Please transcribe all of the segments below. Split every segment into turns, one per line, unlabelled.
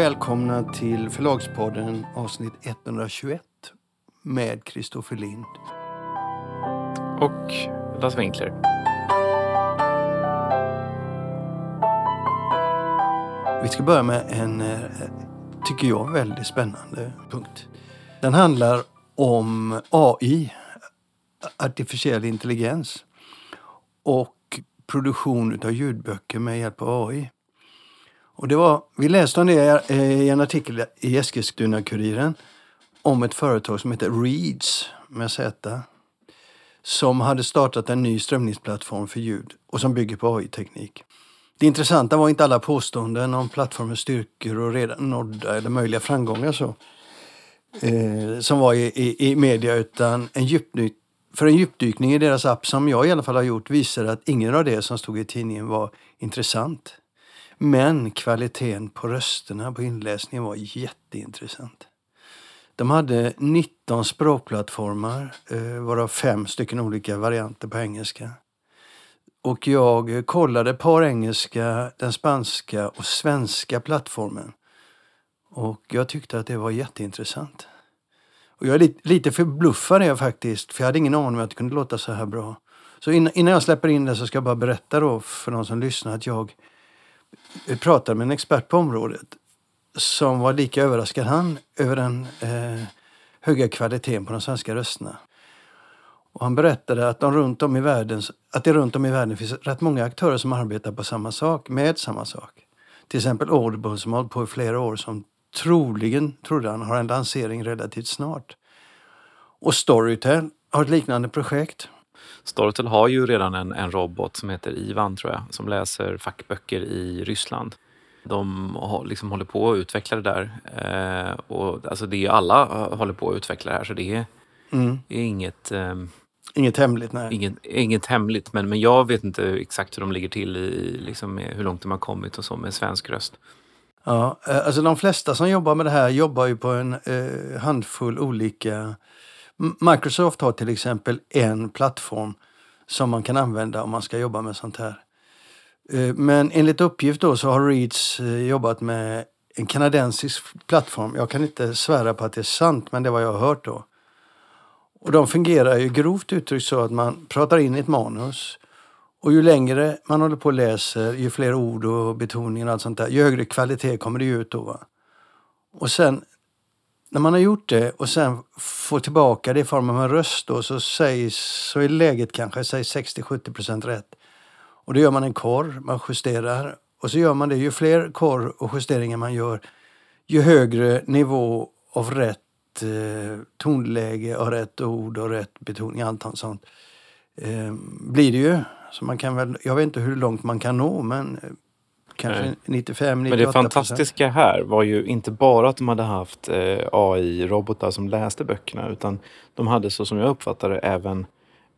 välkomna till Förlagspodden avsnitt 121 med Kristoffer Lind.
Och Lars Winkler.
Vi ska börja med en, eh, tycker jag, väldigt spännande punkt. Den handlar om AI, artificiell intelligens och produktion av ljudböcker med hjälp av AI. Och det var, vi läste om det i en artikel i Eskilstuna-Kuriren om ett företag som heter Reeds, med Z som hade startat en ny strömningsplattform för ljud och som bygger på AI-teknik. Det intressanta var inte alla påståenden om plattformens styrkor och redan nådda eller möjliga framgångar så, eh, som var i, i, i media utan en djupdyk, för en djupdykning i deras app som jag i alla fall har gjort visar att ingen av det som stod i tidningen var intressant. Men kvaliteten på rösterna på inläsningen var jätteintressant. De hade 19 språkplattformar, eh, varav fem stycken olika varianter på engelska. Och jag kollade par engelska, den spanska och svenska plattformen. Och jag tyckte att det var jätteintressant. Och jag är lite, lite förbluffad jag faktiskt, för jag hade ingen aning om att det kunde låta så här bra. Så innan jag släpper in det så ska jag bara berätta då för de som lyssnar att jag pratade med en expert på området som var lika överraskad han över den eh, höga kvaliteten på de svenska rösterna. Och han berättade att, de runt om i världen, att det runt om i världen finns rätt många aktörer som arbetar på samma sak, med samma sak. Till exempel Audible som har hållit på i flera år som troligen, trodde han, har en lansering relativt snart. Och Storytel har ett liknande projekt.
Storytel har ju redan en, en robot som heter Ivan, tror jag, som läser fackböcker i Ryssland. De liksom håller på att utveckla det där. Eh, och, alltså det är alla håller på att utveckla det här, så det är, mm. är inget... Eh,
Inget hemligt, nej.
Inget, inget hemligt, men, men jag vet inte exakt hur de ligger till i liksom, hur långt de har kommit och så med svensk röst.
Ja, eh, alltså de flesta som jobbar med det här jobbar ju på en eh, handfull olika... Microsoft har till exempel en plattform som man kan använda om man ska jobba med sånt här. Eh, men enligt uppgift då så har Reeds eh, jobbat med en kanadensisk plattform. Jag kan inte svära på att det är sant, men det är vad jag har hört då. Och de fungerar ju grovt uttryckt så att man pratar in ett manus och ju längre man håller på och läser, ju fler ord och betoningar och allt sånt där, ju högre kvalitet kommer det ut då. Va? Och sen när man har gjort det och sen får tillbaka det i form av en röst då, så, sägs, så är läget kanske 60-70 rätt. Och då gör man en korr, man justerar och så gör man det. Ju fler korr och justeringar man gör, ju högre nivå av rätt eh, tonläge och rätt ord och rätt betoning, allt sånt, eh, blir det ju. Så man kan väl, jag vet inte hur långt man kan nå, men eh, kanske Nej. 95, 98
Men det fantastiska här var ju inte bara att de hade haft eh, AI-robotar som läste böckerna, utan de hade så som jag uppfattade även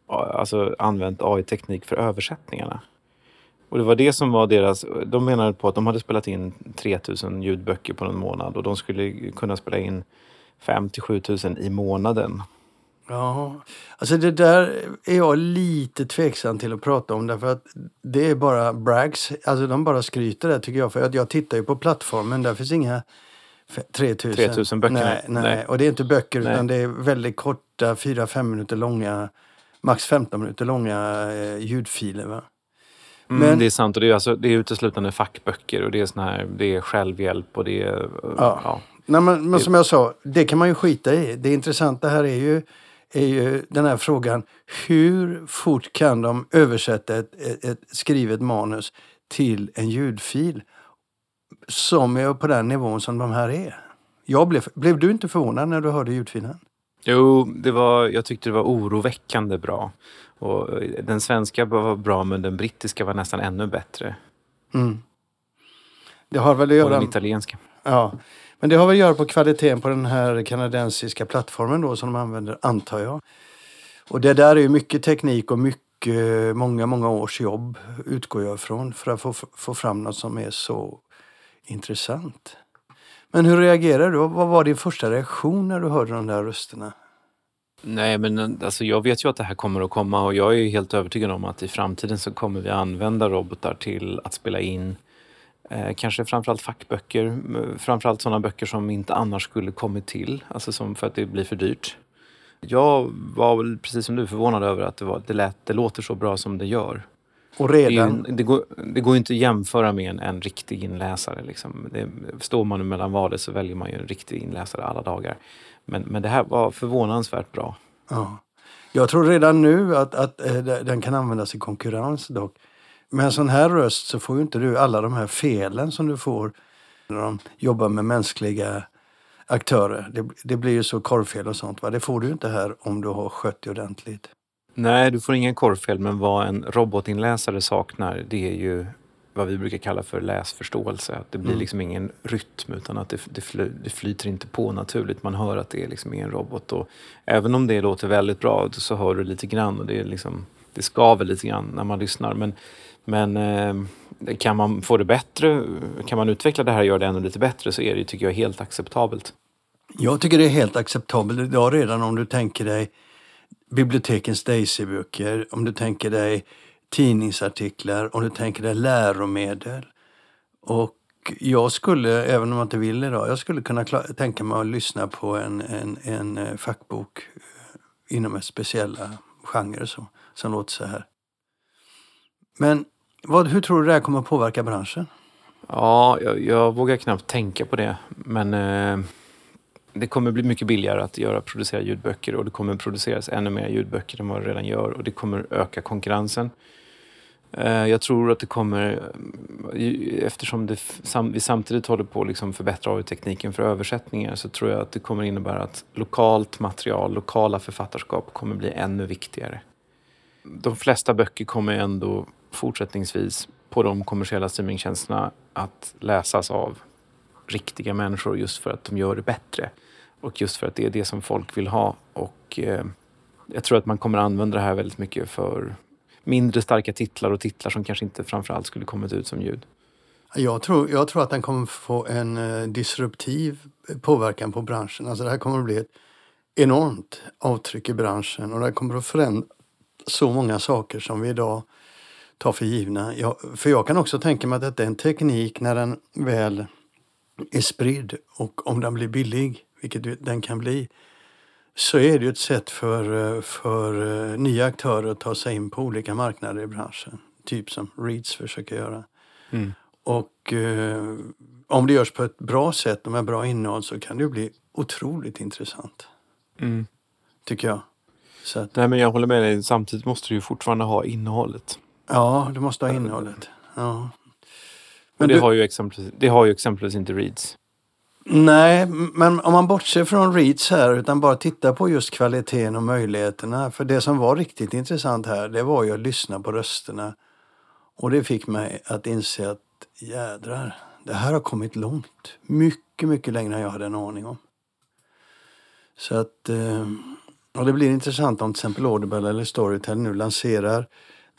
alltså, använt AI-teknik för översättningarna. Och det var det som var deras... De menade på att de hade spelat in 3000 ljudböcker på en månad och de skulle kunna spela in 5 till 7000 i månaden.
Ja, alltså det där är jag lite tveksam till att prata om därför att det är bara brags. Alltså de bara skryter där tycker jag. För att jag tittar ju på plattformen, där finns inga 3000.
3000 böcker?
Nej, nej, nej. och det är inte böcker nej. utan det är väldigt korta, 4-5 minuter långa, max 15 minuter långa eh, ljudfiler. Va?
Mm, Men, det är sant och det är, alltså, det är uteslutande fackböcker och det är, sån här, det är självhjälp och det är...
Ja. ja. Nej, men, men som jag sa, det kan man ju skita i. Det intressanta här är ju, är ju den här frågan. Hur fort kan de översätta ett, ett, ett skrivet manus till en ljudfil som är på den nivån som de här är? Jag blev, blev du inte förvånad när du hörde ljudfilen?
Jo, det var, jag tyckte det var oroväckande bra. Och den svenska var bra, men den brittiska var nästan ännu bättre.
Mm. Det har väl att göra...
Och den italienska.
Ja. Men det har väl att göra på kvaliteten på den här kanadensiska plattformen då som de använder, antar jag. Och det där är ju mycket teknik och mycket, många, många års jobb utgår jag ifrån för att få, få fram något som är så intressant. Men hur reagerar du? Vad var din första reaktion när du hörde de där rösterna?
Nej, men alltså, jag vet ju att det här kommer att komma och jag är helt övertygad om att i framtiden så kommer vi använda robotar till att spela in Eh, kanske framförallt fackböcker, framförallt sådana böcker som inte annars skulle kommit till, alltså som för att det blir för dyrt. Jag var väl precis som du förvånad över att det, var, det, lät, det låter så bra som det gör.
Och
Det,
redan,
det, går, det går ju inte att jämföra med en, en riktig inläsare. Liksom. Det, står man mellan valet så väljer man ju en riktig inläsare alla dagar. Men, men det här var förvånansvärt bra.
ja. Jag tror redan nu att, att eh, den kan användas i konkurrens dock. Med en sån här röst så får ju inte du alla de här felen som du får när de jobbar med mänskliga aktörer. Det, det blir ju så korvfel och sånt. Va? Det får du inte här om du har skött det ordentligt.
Nej, du får ingen korvfel, men vad en robotinläsare saknar det är ju vad vi brukar kalla för läsförståelse. Att det blir
Mm.
liksom ingen rytm utan att det, det, fly, det flyter inte på naturligt. Man hör att det är liksom en robot. Och även om det låter väldigt bra så hör du lite grann och det, är liksom, det skaver lite grann när man lyssnar. Men, men eh, kan man få det bättre, kan man utveckla det här och göra det ännu lite bättre så är det ju, tycker jag, helt acceptabelt.
Jag tycker det är helt acceptabelt idag redan om du tänker dig bibliotekens Daisy-böcker, om du tänker dig tidningsartiklar, om du tänker dig läromedel. Och jag skulle, även om jag inte vill idag, jag skulle kunna tänka mig att lyssna på en, en, en eh, fackbok eh, inom ett speciella genre, så, som låter så här. Men vad, hur tror du det här kommer att påverka branschen?
Ja, jag, jag vågar knappt tänka på det. Men eh, det kommer bli mycket billigare att göra, producera ljudböcker och det kommer produceras ännu mer ljudböcker än vad det redan gör och det kommer öka konkurrensen. Eh, jag tror att det kommer, eh, eftersom det, sam, vi samtidigt håller på att liksom förbättra AV-tekniken för översättningar så tror jag att det kommer innebära att lokalt material, lokala författarskap kommer bli ännu viktigare. De flesta böcker kommer ändå fortsättningsvis på de kommersiella streamingtjänsterna att läsas av riktiga människor just för att de gör det bättre. Och just för att det är det som folk vill ha. Och eh, jag tror att man kommer använda det här väldigt mycket för mindre starka titlar och titlar som kanske inte framförallt skulle kommit ut som ljud.
Jag tror, jag tror att den kommer få en eh, disruptiv eh, påverkan på branschen. Alltså det här kommer att bli ett enormt avtryck i branschen och det kommer att förändra så många saker som vi idag tar för givna. Jag, för jag kan också tänka mig att detta är en teknik när den väl är spridd och om den blir billig, vilket den kan bli, så är det ju ett sätt för, eh, för eh, nya aktörer att ta sig in på olika marknader i branschen. Typ som Reeds försöker göra. Och eh, om det görs på ett bra sätt och med bra innehåll så kan det ju bli otroligt intressant. Tycker jag. Att,
Nej, men jag håller med dig. Samtidigt måste du ju fortfarande ha innehållet.
Ja, du måste ha innehållet. Ja.
Och det,
du-
har ju exempelvis, det har ju exempelvis inte Reads.
Nej, men om man bortser från Reeds här utan bara tittar på just kvaliteten och möjligheterna. För det som var riktigt intressant här det var ju att lyssna på rösterna. Och det fick mig att inse att jädrar, det här har kommit långt. Mycket, mycket längre än jag hade en aning om. Så att, eh, och det blir intressant om till exempel Audible eller Storytel nu lanserar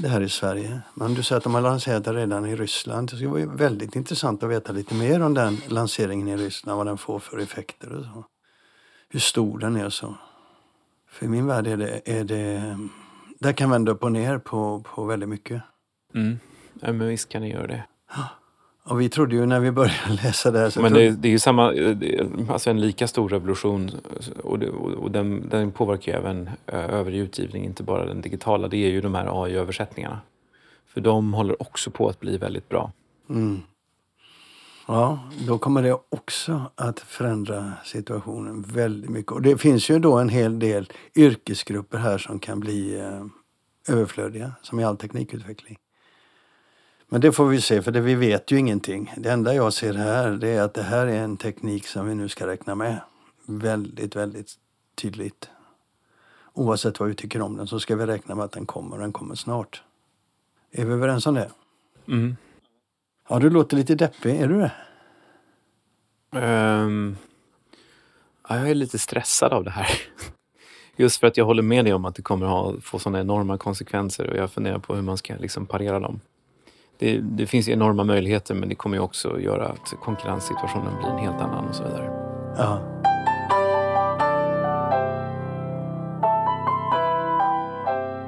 det här i Sverige. Men du säger att de har lanserat det redan i Ryssland. Det skulle vara väldigt intressant att veta lite mer om den lanseringen i Ryssland. Vad den får för effekter och så. Hur stor den är och så. För i min värld är det, är det där kan vända upp och ner på, på väldigt mycket.
Mm. Ja, men visst kan det göra det.
Och vi trodde ju när vi började läsa det här så
Men det, det är ju samma, är alltså en lika stor revolution och, det, och den, den påverkar ju även eh, övrig utgivning, inte bara den digitala. Det är ju de här AI-översättningarna. För de håller också på att bli väldigt bra.
Mm. Ja, då kommer det också att förändra situationen väldigt mycket. Och det finns ju då en hel del yrkesgrupper här som kan bli eh, överflödiga, som i all teknikutveckling. Men det får vi se, för det, vi vet ju ingenting. Det enda jag ser här det är att det här är en teknik som vi nu ska räkna med. Väldigt, väldigt tydligt. Oavsett vad vi tycker om den så ska vi räkna med att den kommer och den kommer snart. Är vi överens om det?
Mm.
Ja, du låter lite deppig. Är du det?
Ehm, ja, jag är lite stressad av det här. Just för att jag håller med dig om att det kommer ha, få sådana enorma konsekvenser och jag funderar på hur man ska liksom parera dem. Det, det finns enorma möjligheter men det kommer ju också göra att konkurrenssituationen blir en helt annan och så vidare.
Ja.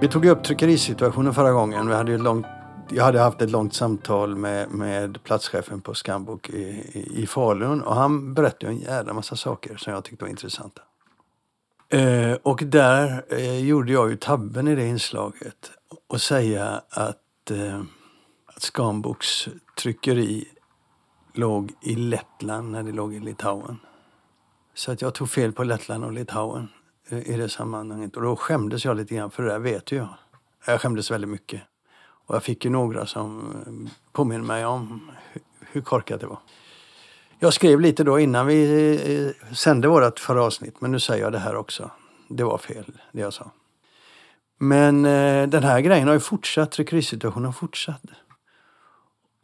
Vi tog ju upp tryckerisituationen förra gången. Vi hade ju långt jag hade haft ett långt samtal med, med platschefen på Skambok i, i, i Falun och han berättade en jävla massa saker som jag tyckte var intressanta. Eh, och där eh, gjorde jag ju tabben i det inslaget och säga att, eh, att tryckeri låg i Lettland när det låg i Litauen. Så att jag tog fel på Lettland och Litauen i det sammanhanget. Och då skämdes jag lite grann, för det där vet ju jag. Jag skämdes väldigt mycket. Och jag fick ju några som eh, påminner mig om hur korkat det var. Jag skrev lite då innan vi eh, sände vårt förra avsnitt, men nu säger jag det här också. Det var fel, det jag sa. Men eh, den här grejen har ju fortsatt, tryckerisituationen har fortsatt.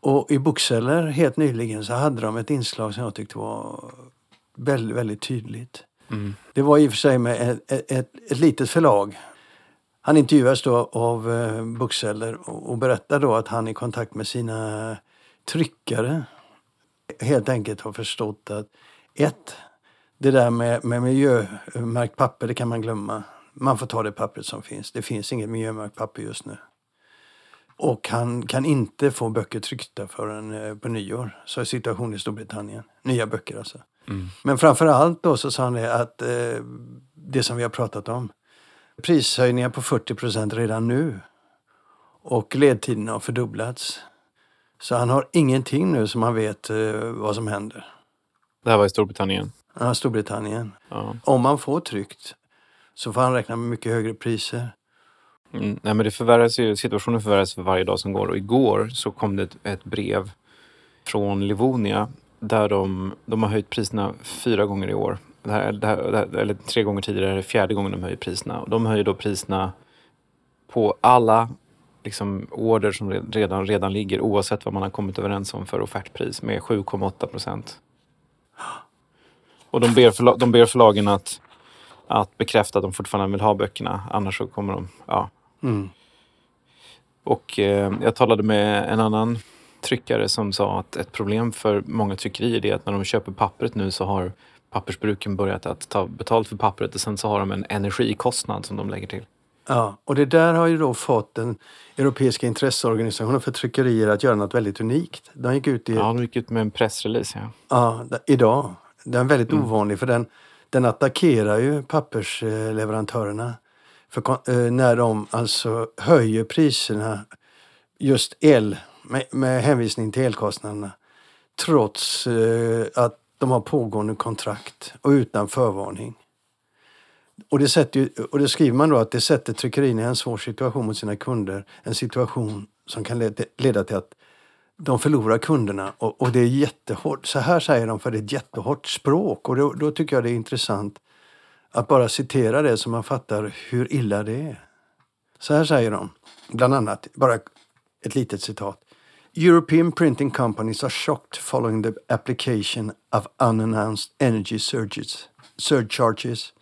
Och i Bokseller helt nyligen så hade de ett inslag som jag tyckte var väldigt, väldigt tydligt. Mm. Det var i och för sig med ett, ett, ett, litet förlag. Han intervjuas då av eh, Bokseller och, och berättar då att han i kontakt med sina tryckare helt enkelt har förstått att ett, det där med, med miljömärkt papper, det kan man glömma. Man får ta det pappret som finns. Det finns inget miljömärkt papper just nu. Och han kan inte få böcker tryckta förrän eh, på nyår. Så är situationen i Storbritannien. Nya böcker alltså. Mm. Men framför allt då så sa han det att eh, det som vi har pratat om. Prishöjningar på 40 procent redan nu. Och ledtiderna har fördubblats. Så han har ingenting nu som han vet eh, vad som händer.
Det här var i Storbritannien?
Ja, Storbritannien. Ja. Om man får tryckt så får han räkna med mycket högre priser.
Mm, nej, men det förvärras ju, situationen förvärras för varje dag som går och igår så kom det ett, ett brev från Livonia där de, de har höjt priserna fyra gånger i år. Det här, det här, det här, eller tre gånger tidigare, det är fjärde gången de höjer priserna. De höjer då priserna på alla liksom, order som redan, redan ligger oavsett vad man har kommit överens om för offertpris med 7,8 procent. Och de ber, förla, de ber förlagen att, att bekräfta att de fortfarande vill ha böckerna, annars så kommer de... Ja. Mm. Och eh, jag talade med en annan tryckare som sa att ett problem för många tryckerier är att när de köper pappret nu så har pappersbruken börjat att ta betalt för pappret och sen så har de en energikostnad som de lägger till.
Ja, och det där har ju då fått den Europeiska intresseorganisationen för tryckerier att göra något väldigt unikt.
De gick ut i... Ja, de gick ut med en pressrelease.
Ja, ja idag. Den är väldigt mm. ovanlig för den, den attackerar ju pappersleverantörerna. För, eh, när de alltså höjer priserna, just el, med, med hänvisning till elkostnaderna. Trots eh, att de har pågående kontrakt och utan förvarning. Och det, sätter, och det skriver man då att det sätter tryckerierna i en svår situation mot sina kunder. En situation som kan leda till att de förlorar kunderna. Och, och det är jättehårt. Så här säger de för det är ett jättehårt språk. Och då, då tycker jag det är intressant att bara citera det så man fattar hur illa det är. Så här säger de, bland annat, bara ett litet citat. European printing companies are shocked following the application of unannounced energy surges, surcharges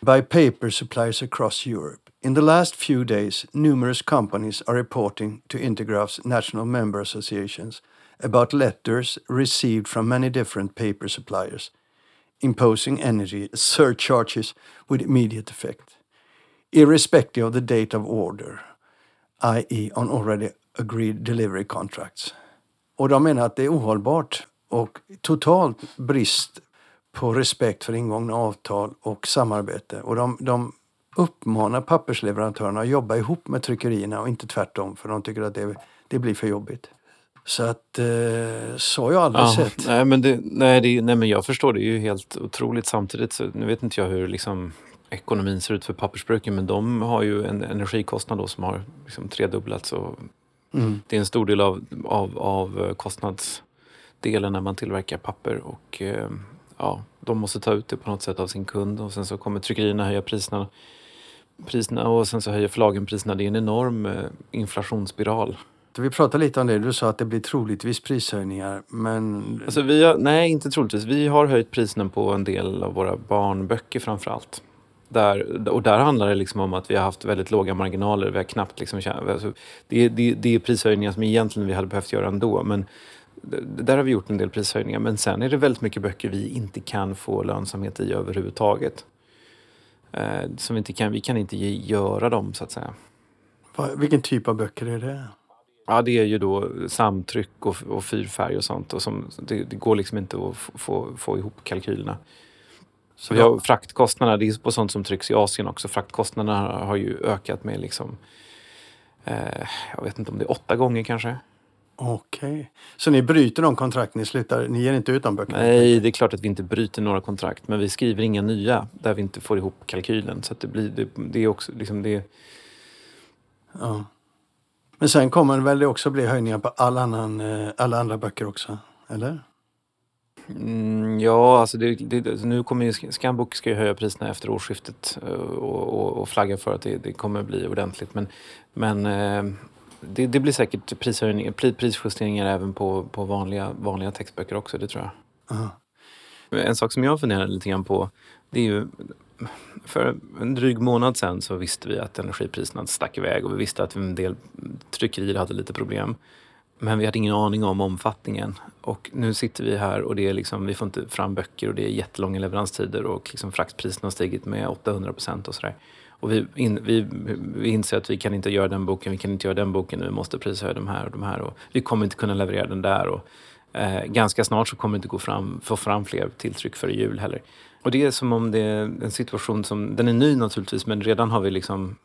by paper suppliers across Europe. In the last few days, numerous companies are reporting to Intergraph's national member associations about letters received from many different paper suppliers imposing energy surcharges with immediate effect, irrespective of the date of order, i.e. on already agreed delivery contracts. Och de menar att det är ohållbart och totalt brist på respekt för ingångna avtal och samarbete. Och de, de uppmanar pappersleverantörerna att jobba ihop med tryckerierna och inte tvärtom för de tycker att det, det blir för jobbigt. Så att eh, så har jag aldrig ja, sett.
Nej men, det, nej, det, nej men jag förstår, det är ju helt otroligt. Samtidigt så, nu vet inte jag hur liksom, ekonomin ser ut för pappersbruken men de har ju en energikostnad då som har liksom, tredubblats. Och mm. Det är en stor del av, av, av kostnadsdelen när man tillverkar papper. Och eh, ja, de måste ta ut det på något sätt av sin kund och sen så kommer tryckerierna höja priserna, priserna och sen så höjer förlagen priserna. Det är en enorm eh, inflationsspiral.
Vi pratade lite om det. Du sa att det blir troligtvis prishöjningar. Men...
Alltså vi har, nej, inte troligtvis. Vi har höjt priserna på en del av våra barnböcker framför allt. Där, och där handlar det liksom om att vi har haft väldigt låga marginaler. Vi har knappt liksom, alltså, det, det, det är prishöjningar som egentligen vi hade behövt göra ändå. Men där har vi gjort en del prishöjningar. Men sen är det väldigt mycket böcker vi inte kan få lönsamhet i överhuvudtaget. Eh, som vi, inte kan, vi kan inte göra dem så att säga.
Vilken typ av böcker är det?
Ja, det är ju då samtryck och, och fyrfärg och sånt. Och som, det, det går liksom inte att få, få, ihop kalkylerna. Så vi har fraktkostnaderna, det är på sånt som trycks i Asien också. Fraktkostnaderna har ju ökat med liksom, eh, jag vet inte om det är åtta gånger kanske.
Okej. Så ni bryter de kontrakt ni slutar? Ni ger inte ut de böckerna?
Nej, det är klart att vi inte bryter några kontrakt. Men vi skriver inga nya där vi inte får ihop kalkylen. Så det, blir, det, det är också liksom det.
Ja. Men sen kommer det väl också bli höjningar på all annan, eh, alla andra böcker också? Eller?
Mm, ja, alltså det, det, nu kommer ju Scambook ska ju höja priserna efter årsskiftet eh, och, och, och flagga för att det, det kommer bli ordentligt. Men, men eh, det, det, blir säkert prishöjningar, prisjusteringar även på, på vanliga, vanliga textböcker också, det tror jag.
Aha.
En sak som jag funderar lite grann på, det är ju för en dryg månad sedan så visste vi att energipriserna stack iväg och vi visste att en del tryckerier hade lite problem. Men vi hade ingen aning om omfattningen. Och nu sitter vi här och det är liksom, vi får inte fram böcker och det är jättelånga leveranstider och liksom fraktpriserna har stigit med 800 procent och sådär. Och vi, in, vi, vi inser att vi kan inte göra den boken, vi kan inte göra den boken, vi måste prishöja de här och de här. Och vi kommer inte kunna leverera den där. Och, eh, ganska snart så kommer det inte gå fram, få fram fler tilltryck före jul heller. Och det är som om det är en situation som, den är ny naturligtvis, men redan har vi liksom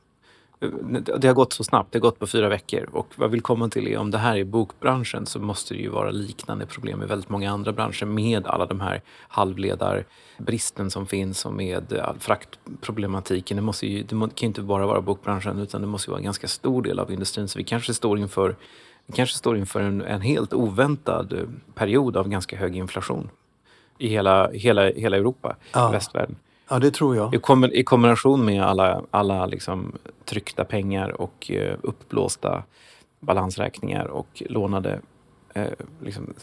eh, det har gått så snabbt, det har gått på fyra veckor. Och vad jag vill komma till är om det här är bokbranschen så måste det ju vara liknande problem i väldigt många andra branscher med alla de här halvledarbristen som finns och med eh, fraktproblematiken. Det, måste ju, det kan ju inte bara vara bokbranschen utan det måste ju vara en ganska stor del av industrin. Så vi kanske står inför, vi kanske står inför en, en helt oväntad eh, period av ganska hög inflation i hela, hela, hela Europa, ja. västvärlden.
Ja, det tror jag.
I, kom, i kombination med alla, alla liksom tryckta pengar och uh, uppblåsta balansräkningar och lånade uh, liksom,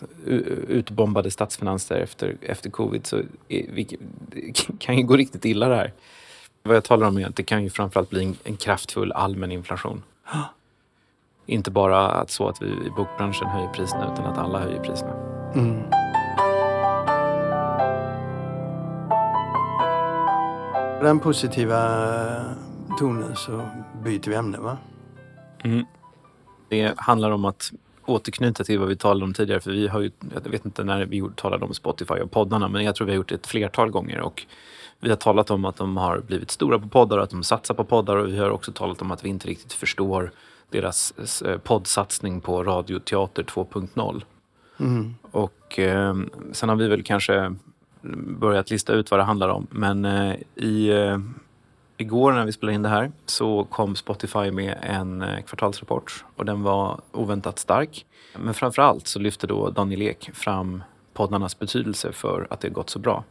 utbombade statsfinanser efter, efter covid så vi, det kan ju gå riktigt illa det här. Vad jag talar om är att det kan ju framförallt bli en, en kraftfull allmän inflation. Inte bara att så att vi i bokbranschen höjer priserna utan att alla höjer priserna.
Mm. Den positiva tonen så byter vi ämne va?
Mm. Det handlar om att återknyta till vad vi talade om tidigare. För vi har ju, jag vet inte när vi talade om Spotify och poddarna men jag tror vi har gjort det ett flertal gånger. Och vi har talat om att de har blivit stora på poddar och att de satsar på poddar. Och vi har också talat om att vi inte riktigt förstår deras eh, poddsatsning på Radioteater 2.0.
Mm.
Och eh, sen har vi väl kanske börjat lista ut vad det handlar om. Men eh, i, eh, igår när vi spelade in det här så kom Spotify med en eh, kvartalsrapport och den var oväntat stark. Men framför allt så lyfte då Daniel Ek fram poddarnas betydelse för att det gått så bra.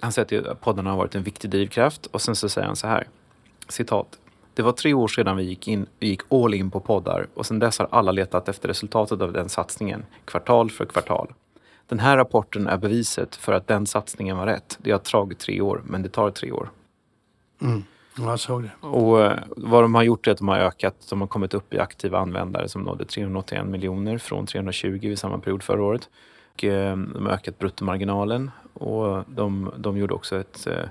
Han säger att poddarna har varit en viktig drivkraft och sen så säger han så här, citat. Det var tre år sedan vi gick, in, vi gick all in på poddar och sedan dess har alla letat efter resultatet av den satsningen, kvartal för kvartal. Den här rapporten är beviset för att den satsningen var rätt. Det har tagit tre år, men det tar tre år.
Mm. Jag såg det.
Och eh, vad de har gjort är att de har ökat, de har kommit upp i aktiva användare som nådde 381 miljoner från 320 vid samma period förra året. Och eh, de har ökat bruttomarginalen och de, de gjorde också ett eh,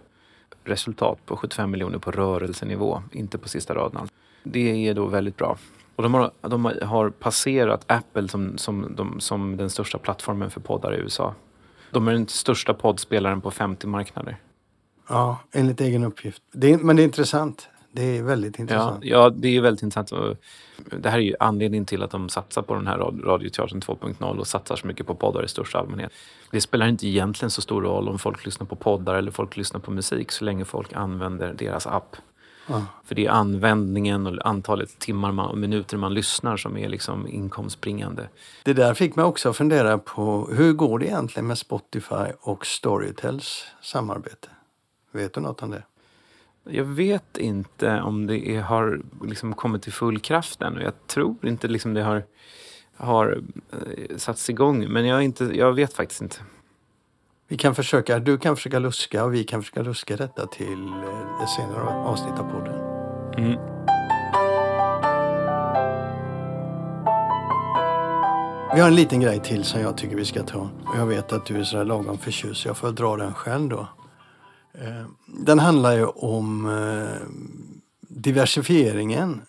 resultat på 75 miljoner på rörelsenivå, inte på sista raden. Det är då väldigt bra. Och de har, de har passerat Apple som, som, de, som den största plattformen för poddar i USA. De är den största poddspelaren på 50 marknader.
Ja, enligt egen uppgift. Det är, men det är intressant. Det är väldigt intressant.
Ja, ja, det är väldigt intressant. Det här är ju anledningen till att de satsar på den här radioteatern 2.0 och satsar så mycket på poddar i största allmänhet. Det spelar inte egentligen så stor roll om folk lyssnar på poddar eller folk lyssnar på musik så länge folk använder deras app.
Ja.
För det är användningen och antalet timmar man, och minuter man lyssnar som är liksom inkomstbringande.
Det där fick mig också att fundera på hur går det egentligen med Spotify och Storytels samarbete? Vet du något om det?
Jag vet inte om det är, har liksom kommit till full kraft ännu. Jag tror inte liksom det har, har eh, satts igång. Men jag, inte, jag vet faktiskt inte.
Vi kan försöka, du kan försöka luska och vi kan försöka luska detta till eh, det senare avsnittet av podden.
Mm.
Vi har en liten grej till som jag tycker vi ska ta. Och jag vet att du är sådär lagom förtjust så jag får dra den själv då. Eh, den handlar ju om eh, diversifieringen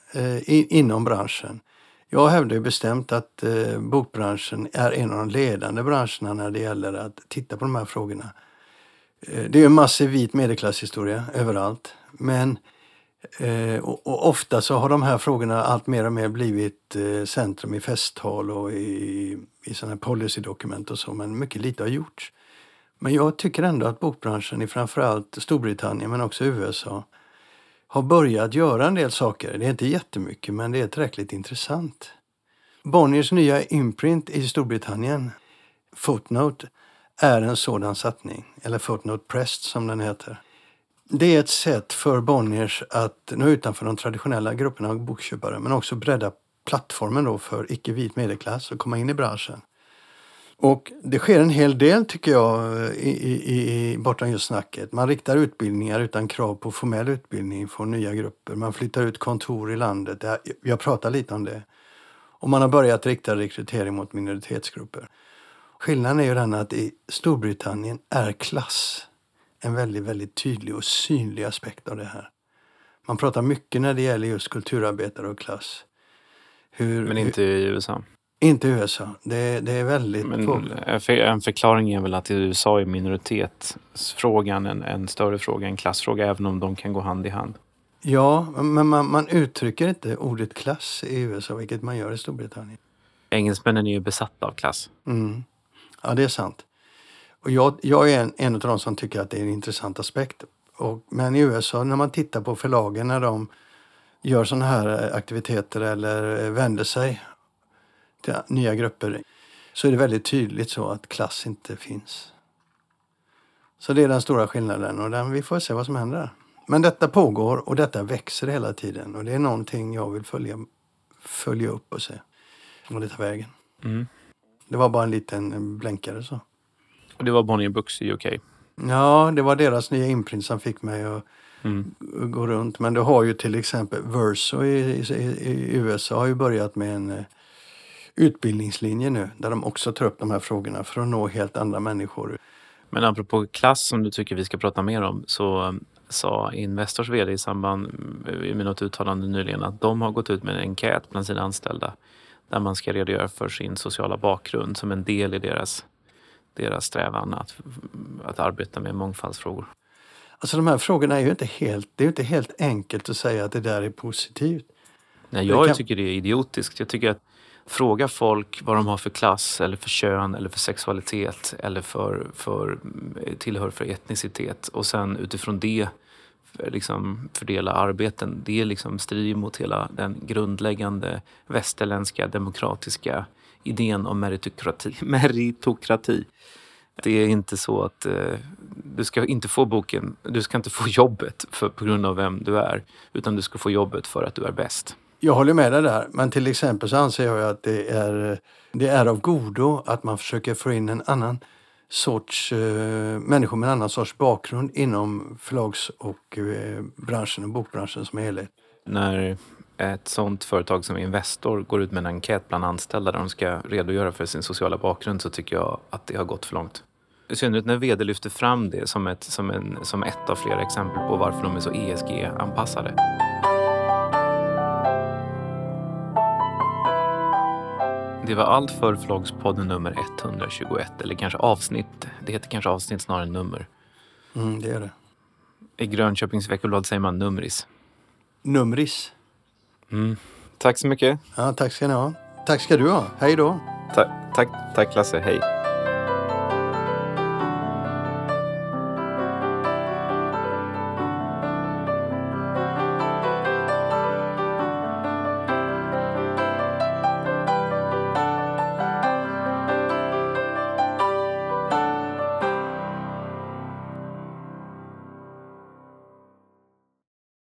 inom branschen. Jag hävdar ju bestämt att eh, bokbranschen är en av de ledande branscherna när det gäller att titta på de här frågorna. Eh, det är en massiv vit medelklasshistoria överallt. Men eh, och, och, ofta så har de här frågorna allt mer och mer blivit eh, centrum i festtal och i, i sådana policydokument och så, men mycket lite har gjorts. Men jag tycker ändå att bokbranschen i framförallt Storbritannien men också USA har börjat göra en del saker. Det är inte jättemycket men det är tillräckligt intressant. Bonniers nya imprint i Storbritannien, Footnote, är en sådan satsning, eller Footnote Pressed som den heter. Det är ett sätt för Bonniers att nå utanför de traditionella grupperna av bokköpare men också bredda plattformen då för icke-vit medelklass och komma in i branschen. Och det sker en hel del tycker jag i, i, i, bortom just snacket. Man riktar utbildningar utan krav på formell utbildning för nya grupper. Man flyttar ut kontor i landet. Jag pratar lite om det. Och man har börjat rikta rekrytering mot minoritetsgrupper. Skillnaden är ju den att i Storbritannien är klass en väldigt, väldigt tydlig och synlig aspekt av det här. Man pratar mycket när det gäller just kulturarbetare och klass.
Hur, Men inte i USA?
Inte i USA. Det, det är väldigt...
Men en förklaring är väl att i USA är minoritetsfrågan en, en större fråga än klassfråga, även om de kan gå hand i hand.
Ja, men man, man uttrycker inte ordet klass i USA, vilket man gör i Storbritannien.
Engelsmännen är ju besatta av klass.
Mm. Ja, det är sant. Och jag, jag är en, en av de som tycker att det är en intressant aspekt. Och, men i USA, när man tittar på förlagen när de gör sådana här aktiviteter eller vänder sig till nya grupper så är det väldigt tydligt så att klass inte finns. Så det är den stora skillnaden och den, vi får se vad som händer. Men detta pågår och detta växer hela tiden och det är någonting jag vill följa, följa upp och se vad det tar vägen. Mm. Det var bara en liten blänkare så.
Och det var Bonnier Books i UK?
Ja, det var deras nya imprint som fick mig att mm. gå runt. Men du har ju till exempel Verso i, i, i USA har ju börjat med en eh, utbildningslinje nu där de också tar upp de här frågorna för att nå helt andra människor.
Men apropå klass som du tycker vi ska prata mer om så sa Investors VD i samband med något uttalande nyligen att de har gått ut med en enkät bland sina anställda där man ska redogöra för sin sociala bakgrund som en del i deras, deras strävan att, att arbeta med mångfaldsfrågor.
Alltså de här frågorna är ju inte helt, det är inte helt enkelt att säga att det där är positivt.
Nej, jag kan... tycker det är idiotiskt. Jag tycker att fråga folk vad de har för klass eller för kön eller för sexualitet eller för, för tillhör för etnicitet och sen utifrån det liksom fördela arbeten. Det liksom strider mot hela den grundläggande västerländska demokratiska idén om meritokrati. meritokrati. Det är inte så att eh, du ska inte få boken, du ska inte få jobbet för, på grund av vem du är, utan du ska få jobbet för att du är bäst.
Jag håller med dig där, men till exempel så anser jag att det är, det är av godo att man försöker få in en annan sorts eh, människor med en annan sorts bakgrund inom förlags och eh, branschen och bokbranschen som helhet.
När ett sånt företag som Investor går ut med en enkät bland anställda där de ska redogöra för sin sociala bakgrund så tycker jag att det har gått för långt. I synnerhet när vd lyfter fram det som ett, som, en, som ett av flera exempel på varför de är så ESG-anpassade. Det var allt för Förlagspodden nummer 121, eller kanske avsnitt. Det heter kanske avsnitt snarare än nummer.
Mm, det är det.
I Grönköpings Veckoblad säger man numris.
Numris?
Mm. Tack så mycket.
Ja, tack ska ni ha. Tack ska du ha. Hej då.
Ta tack, tack Lasse, hej.